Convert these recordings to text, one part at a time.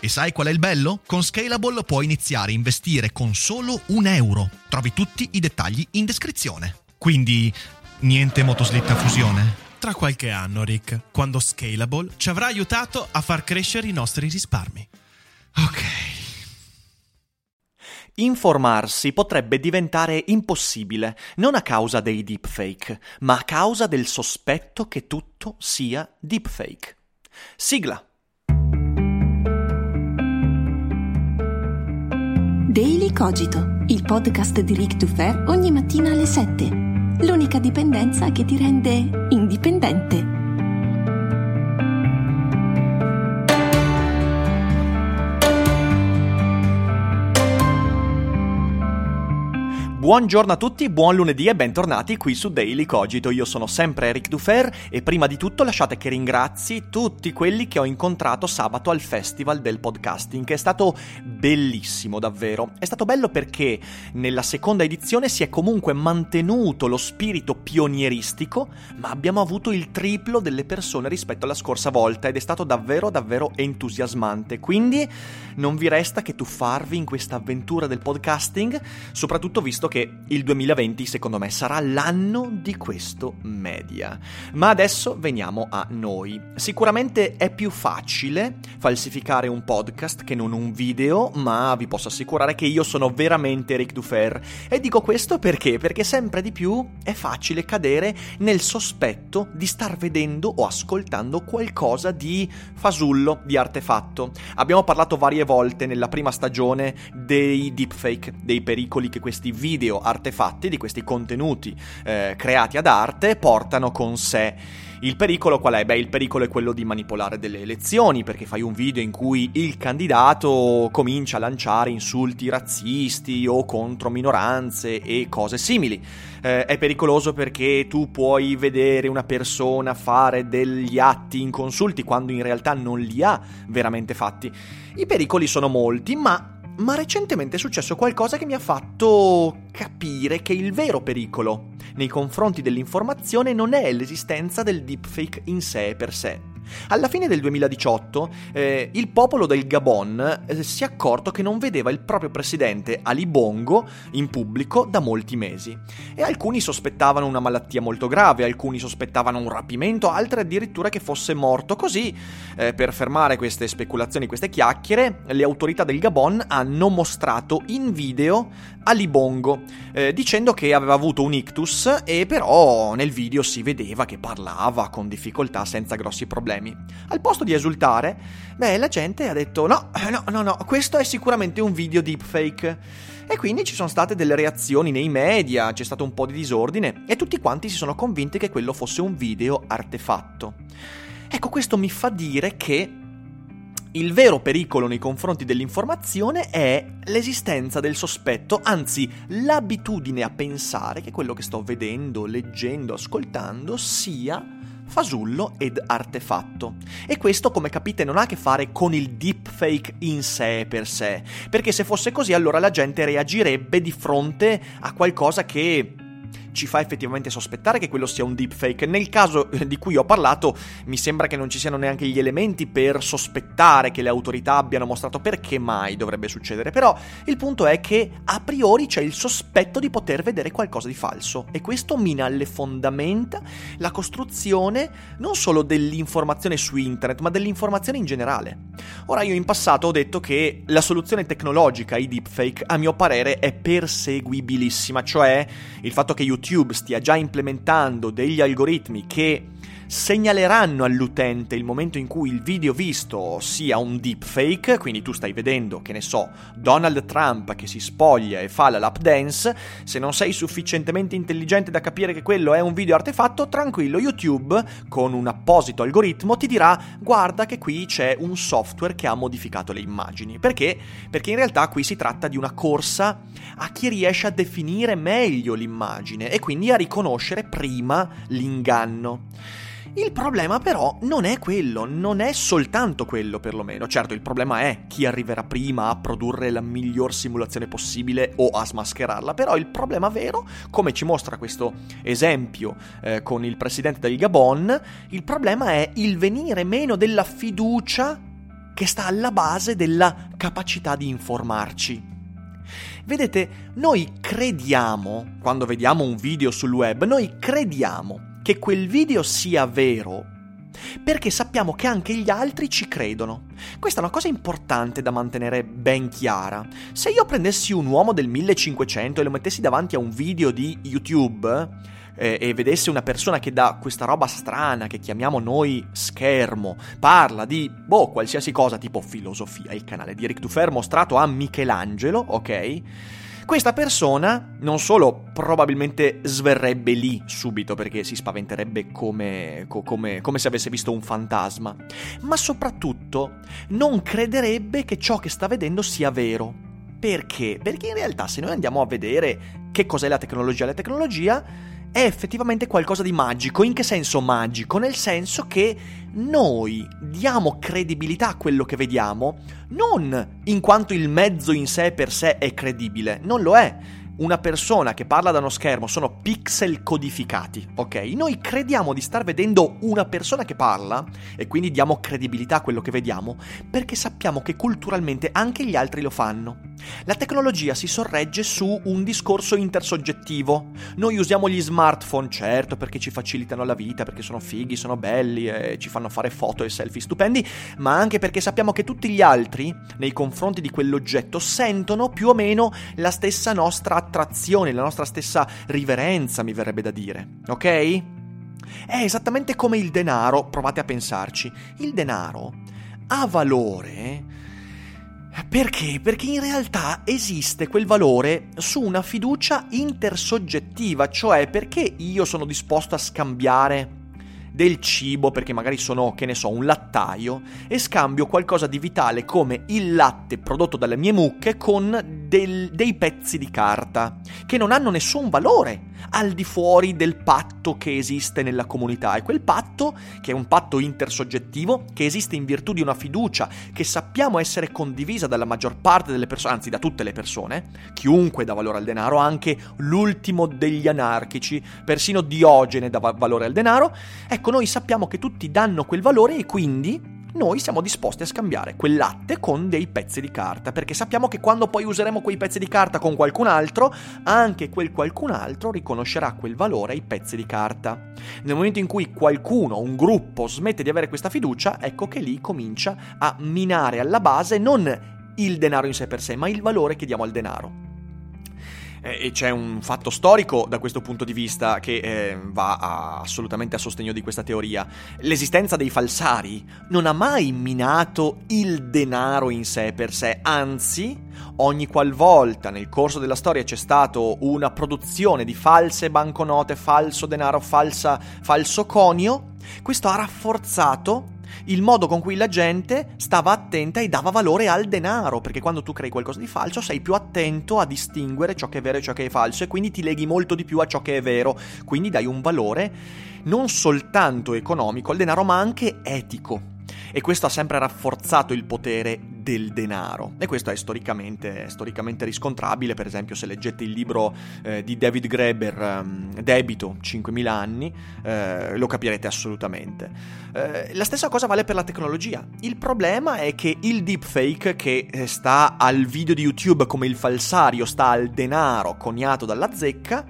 E sai qual è il bello? Con Scalable puoi iniziare a investire con solo un euro. Trovi tutti i dettagli in descrizione. Quindi, niente motoslitta fusione? Tra qualche anno, Rick, quando Scalable ci avrà aiutato a far crescere i nostri risparmi. Ok. Informarsi potrebbe diventare impossibile, non a causa dei deepfake, ma a causa del sospetto che tutto sia deepfake. Sigla. Daily Cogito, il podcast di Rick Dufer ogni mattina alle 7. L'unica dipendenza che ti rende indipendente. Buongiorno a tutti, buon lunedì e bentornati qui su Daily Cogito. Io sono sempre Eric Dufer e prima di tutto lasciate che ringrazi tutti quelli che ho incontrato sabato al Festival del Podcasting, che è stato bellissimo davvero. È stato bello perché nella seconda edizione si è comunque mantenuto lo spirito pionieristico, ma abbiamo avuto il triplo delle persone rispetto alla scorsa volta ed è stato davvero davvero entusiasmante. Quindi non vi resta che tuffarvi in questa avventura del podcasting, soprattutto visto che che il 2020 secondo me sarà l'anno di questo media. Ma adesso veniamo a noi. Sicuramente è più facile falsificare un podcast che non un video, ma vi posso assicurare che io sono veramente Eric Dufer. E dico questo perché? Perché sempre di più è facile cadere nel sospetto di star vedendo o ascoltando qualcosa di fasullo, di artefatto. Abbiamo parlato varie volte nella prima stagione dei deepfake, dei pericoli che questi video video artefatti, di questi contenuti eh, creati ad arte, portano con sé. Il pericolo qual è? Beh, il pericolo è quello di manipolare delle elezioni, perché fai un video in cui il candidato comincia a lanciare insulti razzisti o contro minoranze e cose simili. Eh, è pericoloso perché tu puoi vedere una persona fare degli atti inconsulti quando in realtà non li ha veramente fatti. I pericoli sono molti, ma ma recentemente è successo qualcosa che mi ha fatto capire che il vero pericolo nei confronti dell'informazione non è l'esistenza del deepfake in sé per sé, alla fine del 2018 eh, il popolo del Gabon eh, si è accorto che non vedeva il proprio presidente Ali Bongo in pubblico da molti mesi e alcuni sospettavano una malattia molto grave, alcuni sospettavano un rapimento, altri addirittura che fosse morto. Così, eh, per fermare queste speculazioni, queste chiacchiere, le autorità del Gabon hanno mostrato in video Ali Bongo eh, dicendo che aveva avuto un ictus e però nel video si vedeva che parlava con difficoltà senza grossi problemi problemi. Al posto di esultare, beh, la gente ha detto no, eh, no, no, no, questo è sicuramente un video deepfake. E quindi ci sono state delle reazioni nei media, c'è stato un po' di disordine e tutti quanti si sono convinti che quello fosse un video artefatto. Ecco, questo mi fa dire che il vero pericolo nei confronti dell'informazione è l'esistenza del sospetto, anzi l'abitudine a pensare che quello che sto vedendo, leggendo, ascoltando sia fasullo ed artefatto. E questo, come capite, non ha a che fare con il deepfake in sé per sé, perché se fosse così allora la gente reagirebbe di fronte a qualcosa che ci fa effettivamente sospettare che quello sia un deepfake. Nel caso eh, di cui ho parlato, mi sembra che non ci siano neanche gli elementi per sospettare che le autorità abbiano mostrato perché mai dovrebbe succedere. Però il punto è che a priori c'è il sospetto di poter vedere qualcosa di falso e questo mina alle fondamenta la costruzione non solo dell'informazione su internet, ma dell'informazione in generale. Ora io in passato ho detto che la soluzione tecnologica ai deepfake, a mio parere, è perseguibilissima, cioè il fatto che YouTube YouTube stia già implementando degli algoritmi che segnaleranno all'utente il momento in cui il video visto sia un deepfake, quindi tu stai vedendo, che ne so, Donald Trump che si spoglia e fa la lap dance, se non sei sufficientemente intelligente da capire che quello è un video artefatto, tranquillo, YouTube con un apposito algoritmo ti dirà guarda che qui c'è un software che ha modificato le immagini. Perché? Perché in realtà qui si tratta di una corsa a chi riesce a definire meglio l'immagine e quindi a riconoscere prima l'inganno. Il problema però non è quello, non è soltanto quello perlomeno. Certo, il problema è chi arriverà prima a produrre la miglior simulazione possibile o a smascherarla, però il problema vero, come ci mostra questo esempio eh, con il presidente del Gabon, il problema è il venire meno della fiducia che sta alla base della capacità di informarci. Vedete, noi crediamo, quando vediamo un video sul web, noi crediamo che quel video sia vero perché sappiamo che anche gli altri ci credono. Questa è una cosa importante da mantenere ben chiara. Se io prendessi un uomo del 1500 e lo mettessi davanti a un video di YouTube eh, e vedesse una persona che da questa roba strana che chiamiamo noi schermo parla di, boh, qualsiasi cosa tipo filosofia, il canale di Rick Dufer mostrato a Michelangelo, ok? Questa persona non solo probabilmente sverrebbe lì subito perché si spaventerebbe come, come, come, se avesse visto un fantasma, ma soprattutto non crederebbe che ciò che sta vedendo sia vero. Perché? Perché in realtà se noi andiamo a vedere che cos'è la tecnologia, la tecnologia è effettivamente qualcosa di magico. In che senso magico? Nel senso che noi diamo credibilità a quello che vediamo, non in quanto il mezzo in sé per sé è credibile, non lo è una persona che parla da uno schermo sono pixel codificati, ok? Noi crediamo di star vedendo una persona che parla e quindi diamo credibilità a quello che vediamo perché sappiamo che culturalmente anche gli altri lo fanno. La tecnologia si sorregge su un discorso intersoggettivo. Noi usiamo gli smartphone, certo, perché ci facilitano la vita, perché sono fighi, sono belli e ci fanno fare foto e selfie stupendi, ma anche perché sappiamo che tutti gli altri, nei confronti di quell'oggetto, sentono più o meno la stessa nostra attrazione, la nostra stessa riverenza, mi verrebbe da dire, ok? È esattamente come il denaro, provate a pensarci. Il denaro ha valore perché? Perché in realtà esiste quel valore su una fiducia intersoggettiva, cioè perché io sono disposto a scambiare del cibo, perché magari sono, che ne so, un lattaio, e scambio qualcosa di vitale come il latte prodotto dalle mie mucche con del, dei pezzi di carta, che non hanno nessun valore al di fuori del patto che esiste nella comunità. E quel patto, che è un patto intersoggettivo, che esiste in virtù di una fiducia che sappiamo essere condivisa dalla maggior parte delle persone, anzi da tutte le persone, chiunque dà valore al denaro, anche l'ultimo degli anarchici, persino Diogene dà valore al denaro, ecco noi sappiamo che tutti danno quel valore e quindi noi siamo disposti a scambiare quel latte con dei pezzi di carta, perché sappiamo che quando poi useremo quei pezzi di carta con qualcun altro, anche quel qualcun altro riconoscerà quel valore ai pezzi di carta. Nel momento in cui qualcuno, un gruppo, smette di avere questa fiducia, ecco che lì comincia a minare alla base non il denaro in sé per sé, ma il valore che diamo al denaro e c'è un fatto storico da questo punto di vista che eh, va a, assolutamente a sostegno di questa teoria. L'esistenza dei falsari non ha mai minato il denaro in sé per sé, anzi, ogni qualvolta nel corso della storia c'è stata una produzione di false banconote, falso denaro, falsa, falso conio, questo ha rafforzato il modo con cui la gente stava attenta e dava valore al denaro, perché quando tu crei qualcosa di falso sei più attento a distinguere ciò che è vero e ciò che è falso e quindi ti leghi molto di più a ciò che è vero, quindi dai un valore non soltanto economico al denaro ma anche etico e questo ha sempre rafforzato il potere del denaro e questo è storicamente, storicamente riscontrabile, per esempio se leggete il libro eh, di David Graeber, um, Debito, 5.000 anni, eh, lo capirete assolutamente. Eh, la stessa cosa vale per la tecnologia. Il problema è che il deepfake che eh, sta al video di YouTube come il falsario sta al denaro coniato dalla zecca,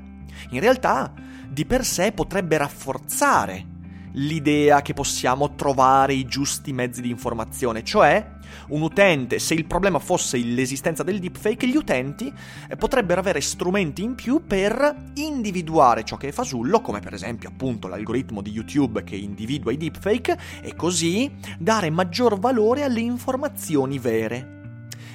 in realtà di per sé potrebbe rafforzare l'idea che possiamo trovare i giusti mezzi di informazione, cioè un utente, se il problema fosse l'esistenza del deepfake, gli utenti eh, potrebbero avere strumenti in più per individuare ciò che è fasullo, come per esempio appunto l'algoritmo di YouTube che individua i deepfake, e così dare maggior valore alle informazioni vere.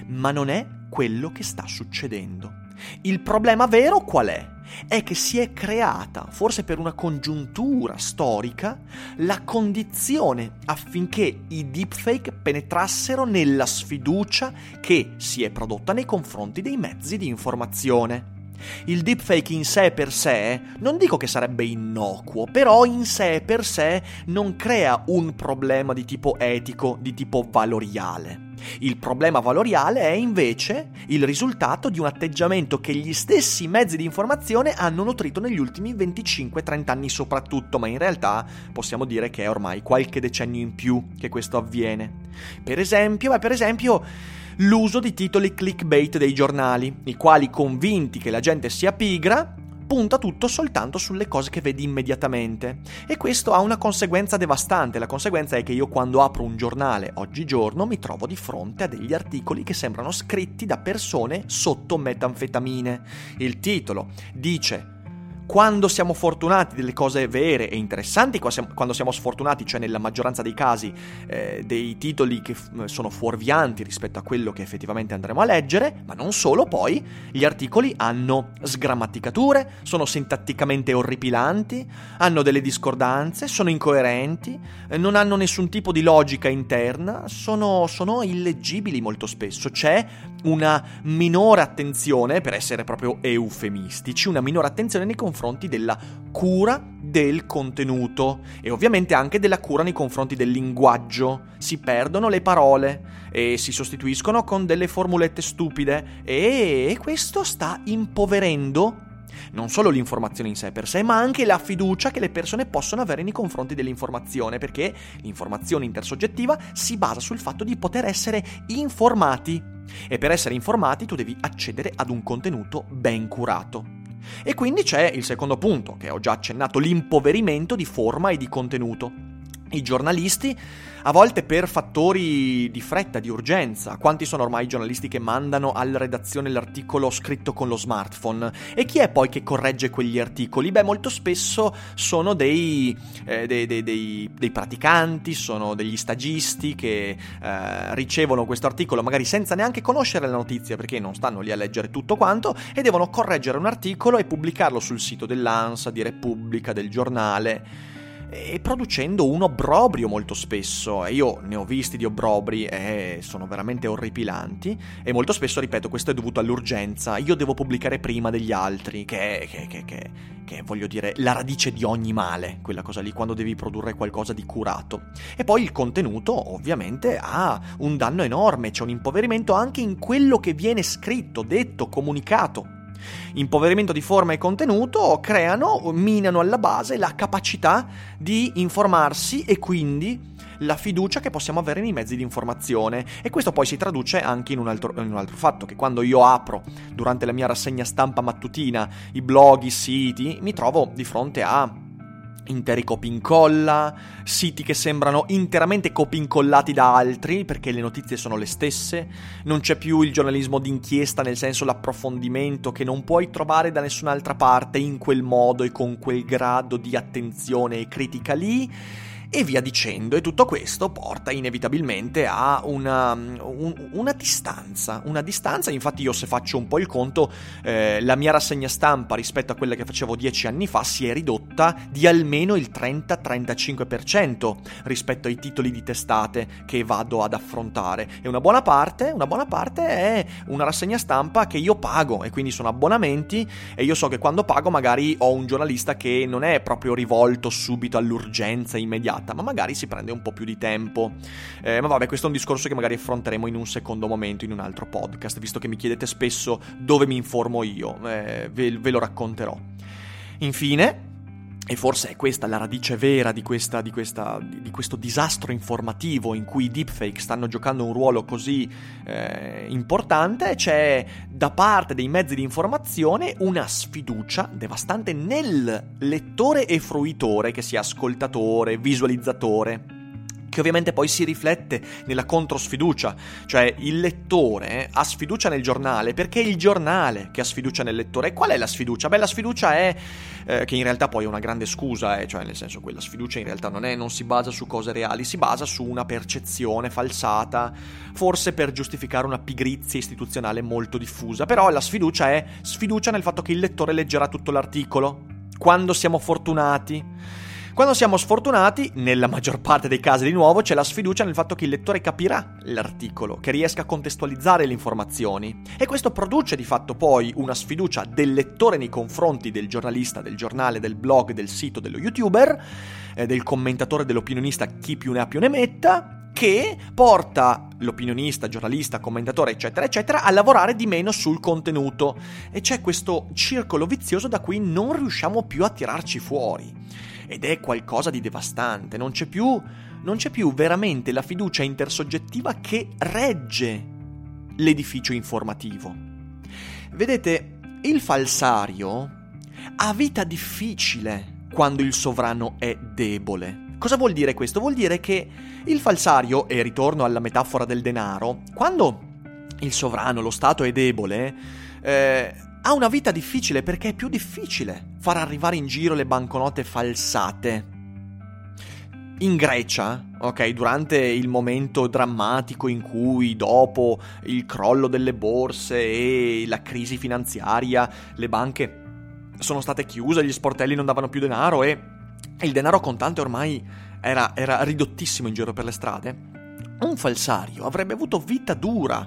Ma non è quello che sta succedendo. Il problema vero qual è? È che si è creata, forse per una congiuntura storica, la condizione affinché i deepfake penetrassero nella sfiducia che si è prodotta nei confronti dei mezzi di informazione. Il deepfake in sé per sé, non dico che sarebbe innocuo, però in sé per sé non crea un problema di tipo etico, di tipo valoriale. Il problema valoriale è invece il risultato di un atteggiamento che gli stessi mezzi di informazione hanno nutrito negli ultimi 25-30 anni soprattutto, ma in realtà possiamo dire che è ormai qualche decennio in più che questo avviene. Per esempio, per esempio l'uso di titoli clickbait dei giornali, i quali convinti che la gente sia pigra, punta tutto soltanto sulle cose che vedi immediatamente. E questo ha una conseguenza devastante. La conseguenza è che io quando apro un giornale oggigiorno mi trovo di fronte a degli articoli che sembrano scritti da persone sotto metanfetamine. Il titolo dice quando siamo fortunati delle cose vere e interessanti, quando siamo sfortunati, cioè nella maggioranza dei casi eh, dei titoli che f- sono fuorvianti rispetto a quello che effettivamente andremo a leggere, ma non solo, poi gli articoli hanno sgrammaticature, sono sintatticamente orripilanti, hanno delle discordanze, sono incoerenti, eh, non hanno nessun tipo di logica interna, sono, sono illeggibili molto spesso, c'è una minore attenzione, per essere proprio eufemistici, una minore attenzione nei confronti della cura del contenuto e ovviamente anche della cura nei confronti del linguaggio. Si perdono le parole e si sostituiscono con delle formulette stupide e questo sta impoverendo non solo l'informazione in sé per sé, ma anche la fiducia che le persone possono avere nei confronti dell'informazione, perché l'informazione intersoggettiva si basa sul fatto di poter essere informati e per essere informati tu devi accedere ad un contenuto ben curato. E quindi c'è il secondo punto, che ho già accennato, l'impoverimento di forma e di contenuto. I giornalisti a volte per fattori di fretta, di urgenza. Quanti sono ormai i giornalisti che mandano alla redazione l'articolo scritto con lo smartphone? E chi è poi che corregge quegli articoli? Beh, molto spesso sono dei, eh, dei, dei, dei praticanti, sono degli stagisti che eh, ricevono questo articolo magari senza neanche conoscere la notizia perché non stanno lì a leggere tutto quanto e devono correggere un articolo e pubblicarlo sul sito dell'ANSA, di Repubblica, del giornale e producendo un obbrobrio molto spesso. E io ne ho visti di obbrobri e sono veramente orripilanti. E molto spesso, ripeto, questo è dovuto all'urgenza. Io devo pubblicare prima degli altri, che, che, che, che, che voglio dire, la radice di ogni male, quella cosa lì, quando devi produrre qualcosa di curato. E poi il contenuto, ovviamente, ha un danno enorme, c'è un impoverimento anche in quello che viene scritto, detto, comunicato impoverimento di forma e contenuto creano, minano alla base la capacità di informarsi e quindi la fiducia che possiamo avere nei mezzi di informazione. E questo poi si traduce anche in un, altro, in un altro fatto che quando io apro durante la mia rassegna stampa mattutina i blog, i siti, mi trovo di fronte a interi copia incolla, siti che sembrano interamente copia incollati da altri perché le notizie sono le stesse, non c'è più il giornalismo d'inchiesta nel senso l'approfondimento che non puoi trovare da nessun'altra parte in quel modo e con quel grado di attenzione e critica lì e via dicendo. E tutto questo porta inevitabilmente a una, un, una distanza. Una distanza, infatti io se faccio un po' il conto, eh, la mia rassegna stampa rispetto a quella che facevo dieci anni fa si è ridotta di almeno il 30-35% rispetto ai titoli di testate che vado ad affrontare. E una buona parte, una buona parte è una rassegna stampa che io pago e quindi sono abbonamenti e io so che quando pago magari ho un giornalista che non è proprio rivolto subito all'urgenza immediata puntata, ma magari si prende un po' più di tempo. Eh, ma vabbè, questo è un discorso che magari affronteremo in un secondo momento, in un altro podcast, visto che mi chiedete spesso dove mi informo io, eh, ve, ve lo racconterò. Infine, e forse è questa la radice vera di, questa, di, questa, di, questo disastro informativo in cui i deepfake stanno giocando un ruolo così eh, importante, c'è da parte dei mezzi di informazione una sfiducia devastante nel lettore e fruitore, che sia ascoltatore, visualizzatore che ovviamente poi si riflette nella controsfiducia, cioè il lettore ha sfiducia nel giornale perché è il giornale che ha sfiducia nel lettore. E qual è la sfiducia? Beh, la sfiducia è, eh, che in realtà poi è una grande scusa, eh, cioè nel senso che la sfiducia in realtà non, è, non si basa su cose reali, si basa su una percezione falsata, forse per giustificare una pigrizia istituzionale molto diffusa, però la sfiducia è sfiducia nel fatto che il lettore leggerà tutto l'articolo, quando siamo fortunati quando siamo sfortunati, nella maggior parte dei casi di nuovo, c'è la sfiducia nel fatto che il lettore capirà l'articolo, che riesca a contestualizzare le informazioni. E questo produce di fatto poi una sfiducia del lettore nei confronti del giornalista, del giornale, del blog, del sito, dello youtuber, eh, del commentatore, dell'opinionista, chi più ne ha più ne metta, che porta l'opinionista, giornalista, commentatore, eccetera, eccetera, a lavorare di meno sul contenuto. E c'è questo circolo vizioso da cui non riusciamo più a tirarci fuori ed è qualcosa di devastante, non c'è più, non c'è più veramente la fiducia intersoggettiva che regge l'edificio informativo. Vedete, il falsario ha vita difficile quando il sovrano è debole. Cosa vuol dire questo? Vuol dire che il falsario, e ritorno alla metafora del denaro, quando il sovrano, lo Stato è debole, eh, ha una vita difficile perché è più difficile far arrivare in giro le banconote falsate. In Grecia, ok, durante il momento drammatico in cui dopo il crollo delle borse e la crisi finanziaria le banche sono state chiuse, gli sportelli non davano più denaro e il denaro contante ormai era, era ridottissimo in giro per le strade, un falsario avrebbe avuto vita dura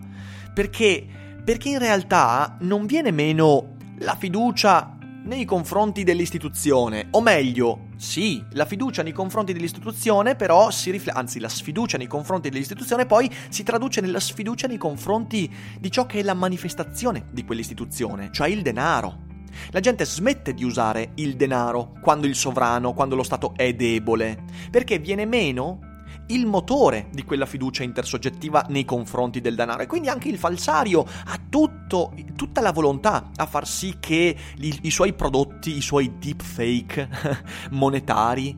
perché perché in realtà non viene meno la fiducia nei confronti dell'istituzione, o meglio, sì, la fiducia nei confronti dell'istituzione, però si riflette, anzi la sfiducia nei confronti dell'istituzione poi si traduce nella sfiducia nei confronti di ciò che è la manifestazione di quell'istituzione, cioè il denaro. La gente smette di usare il denaro quando il sovrano, quando lo Stato è debole, perché viene meno il motore di quella fiducia intersoggettiva nei confronti del denaro. E quindi anche il falsario ha tutto, tutta la volontà a far sì che i, i suoi prodotti, i suoi deepfake monetari,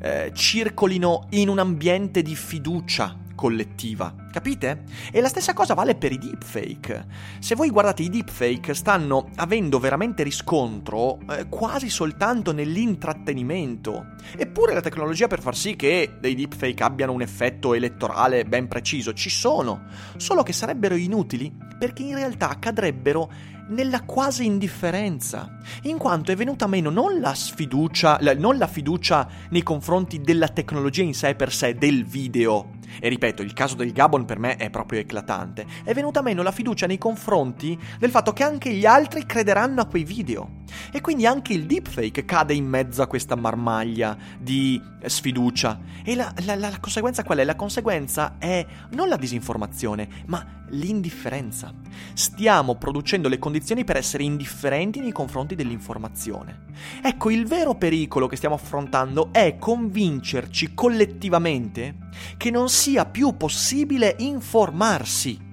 eh, circolino in un ambiente di fiducia collettiva. Capite? E la stessa cosa vale per i deepfake. Se voi guardate i deepfake stanno avendo veramente riscontro eh, quasi soltanto nell'intrattenimento. Eppure la tecnologia per far sì che dei deepfake abbiano un effetto elettorale ben preciso ci sono, solo che sarebbero inutili perché in realtà cadrebbero nella quasi indifferenza, in quanto è venuta meno non la sfiducia, la, non la fiducia nei confronti della tecnologia in sé per sé, del video. E ripeto, il caso del Gabon per me è proprio eclatante. È venuta meno la fiducia nei confronti del fatto che anche gli altri crederanno a quei video. E quindi anche il deepfake cade in mezzo a questa marmaglia di sfiducia. E la, la, la conseguenza qual è? La conseguenza è non la disinformazione, ma l'indifferenza. Stiamo producendo le condizioni per essere indifferenti nei confronti dell'informazione. Ecco, il vero pericolo che stiamo affrontando è convincerci collettivamente che non sia più possibile informarsi.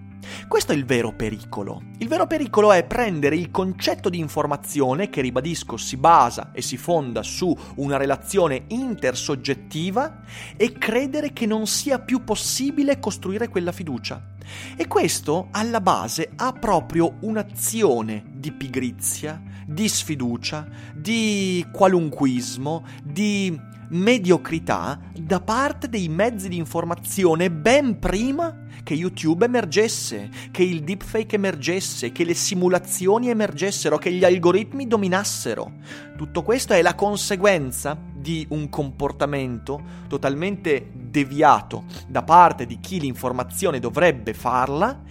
Questo è il vero pericolo. Il vero pericolo è prendere il concetto di informazione, che ribadisco si basa e si fonda su una relazione intersoggettiva, e credere che non sia più possibile costruire quella fiducia. E questo alla base ha proprio un'azione di pigrizia, di sfiducia, di qualunquismo, di mediocrità da parte dei mezzi di informazione ben prima che YouTube emergesse, che il deepfake emergesse, che le simulazioni emergessero, che gli algoritmi dominassero. Tutto questo è la conseguenza di un comportamento totalmente deviato da parte di chi l'informazione dovrebbe farla,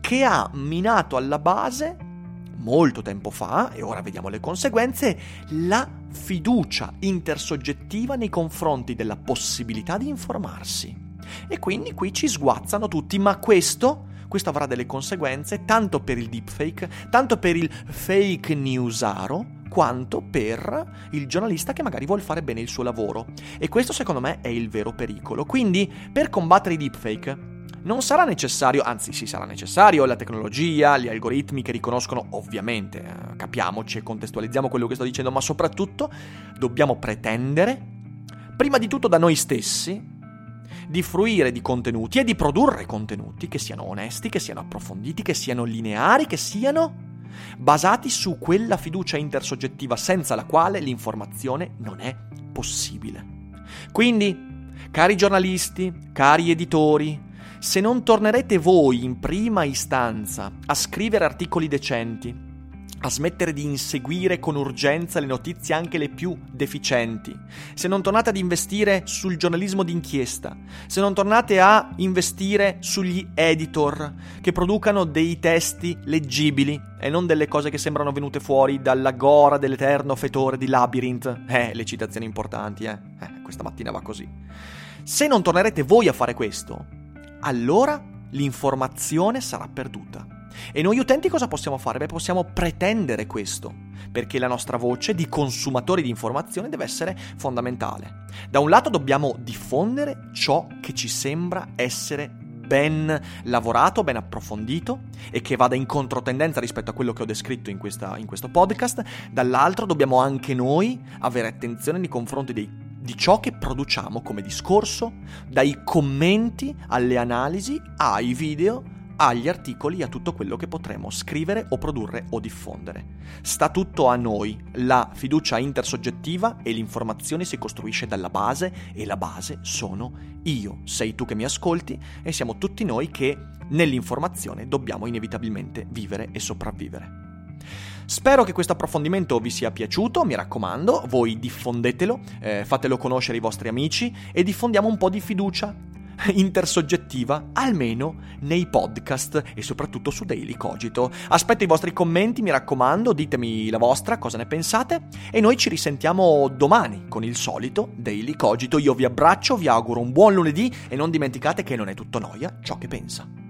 che ha minato alla base molto tempo fa, e ora vediamo le conseguenze, la fiducia intersoggettiva nei confronti della possibilità di informarsi. E quindi qui ci sguazzano tutti, ma questo, questo avrà delle conseguenze tanto per il deepfake, tanto per il fake newsaro, quanto per il giornalista che magari vuole fare bene il suo lavoro. E questo secondo me è il vero pericolo. Quindi, per combattere i deepfake, non sarà necessario, anzi sì sarà necessario, la tecnologia, gli algoritmi che riconoscono ovviamente, eh, capiamoci e contestualizziamo quello che sto dicendo, ma soprattutto dobbiamo pretendere, prima di tutto da noi stessi, di fruire di contenuti e di produrre contenuti che siano onesti, che siano approfonditi, che siano lineari, che siano basati su quella fiducia intersoggettiva senza la quale l'informazione non è possibile. Quindi, cari giornalisti, cari editori, se non tornerete voi in prima istanza a scrivere articoli decenti, a smettere di inseguire con urgenza le notizie anche le più deficienti, se non tornate ad investire sul giornalismo d'inchiesta, se non tornate a investire sugli editor che producano dei testi leggibili e non delle cose che sembrano venute fuori dalla gora dell'eterno fetore di Labyrinth, eh, le citazioni importanti, eh, eh questa mattina va così. Se non tornerete voi a fare questo, allora l'informazione sarà perduta. E noi utenti cosa possiamo fare? Beh, possiamo pretendere questo, perché la nostra voce di consumatori di informazione deve essere fondamentale. Da un lato dobbiamo diffondere ciò che ci sembra essere ben lavorato, ben approfondito e che vada in controtendenza rispetto a quello che ho descritto in, questa, in questo podcast, dall'altro dobbiamo anche noi avere attenzione nei confronti dei, di ciò che produciamo come discorso, dai commenti alle analisi ai video agli articoli a tutto quello che potremo scrivere o produrre o diffondere. Sta tutto a noi, la fiducia intersoggettiva e l'informazione si costruisce dalla base e la base sono io, sei tu che mi ascolti e siamo tutti noi che nell'informazione dobbiamo inevitabilmente vivere e sopravvivere. Spero che questo approfondimento vi sia piaciuto, mi raccomando, voi diffondetelo, eh, fatelo conoscere ai vostri amici e diffondiamo un po' di fiducia intersoggettiva, almeno nei podcast e soprattutto su Daily Cogito. Aspetto i vostri commenti, mi raccomando, ditemi la vostra, cosa ne pensate e noi ci risentiamo domani con il solito Daily Cogito. Io vi abbraccio, vi auguro un buon lunedì e non dimenticate che non è tutto noia ciò che pensa.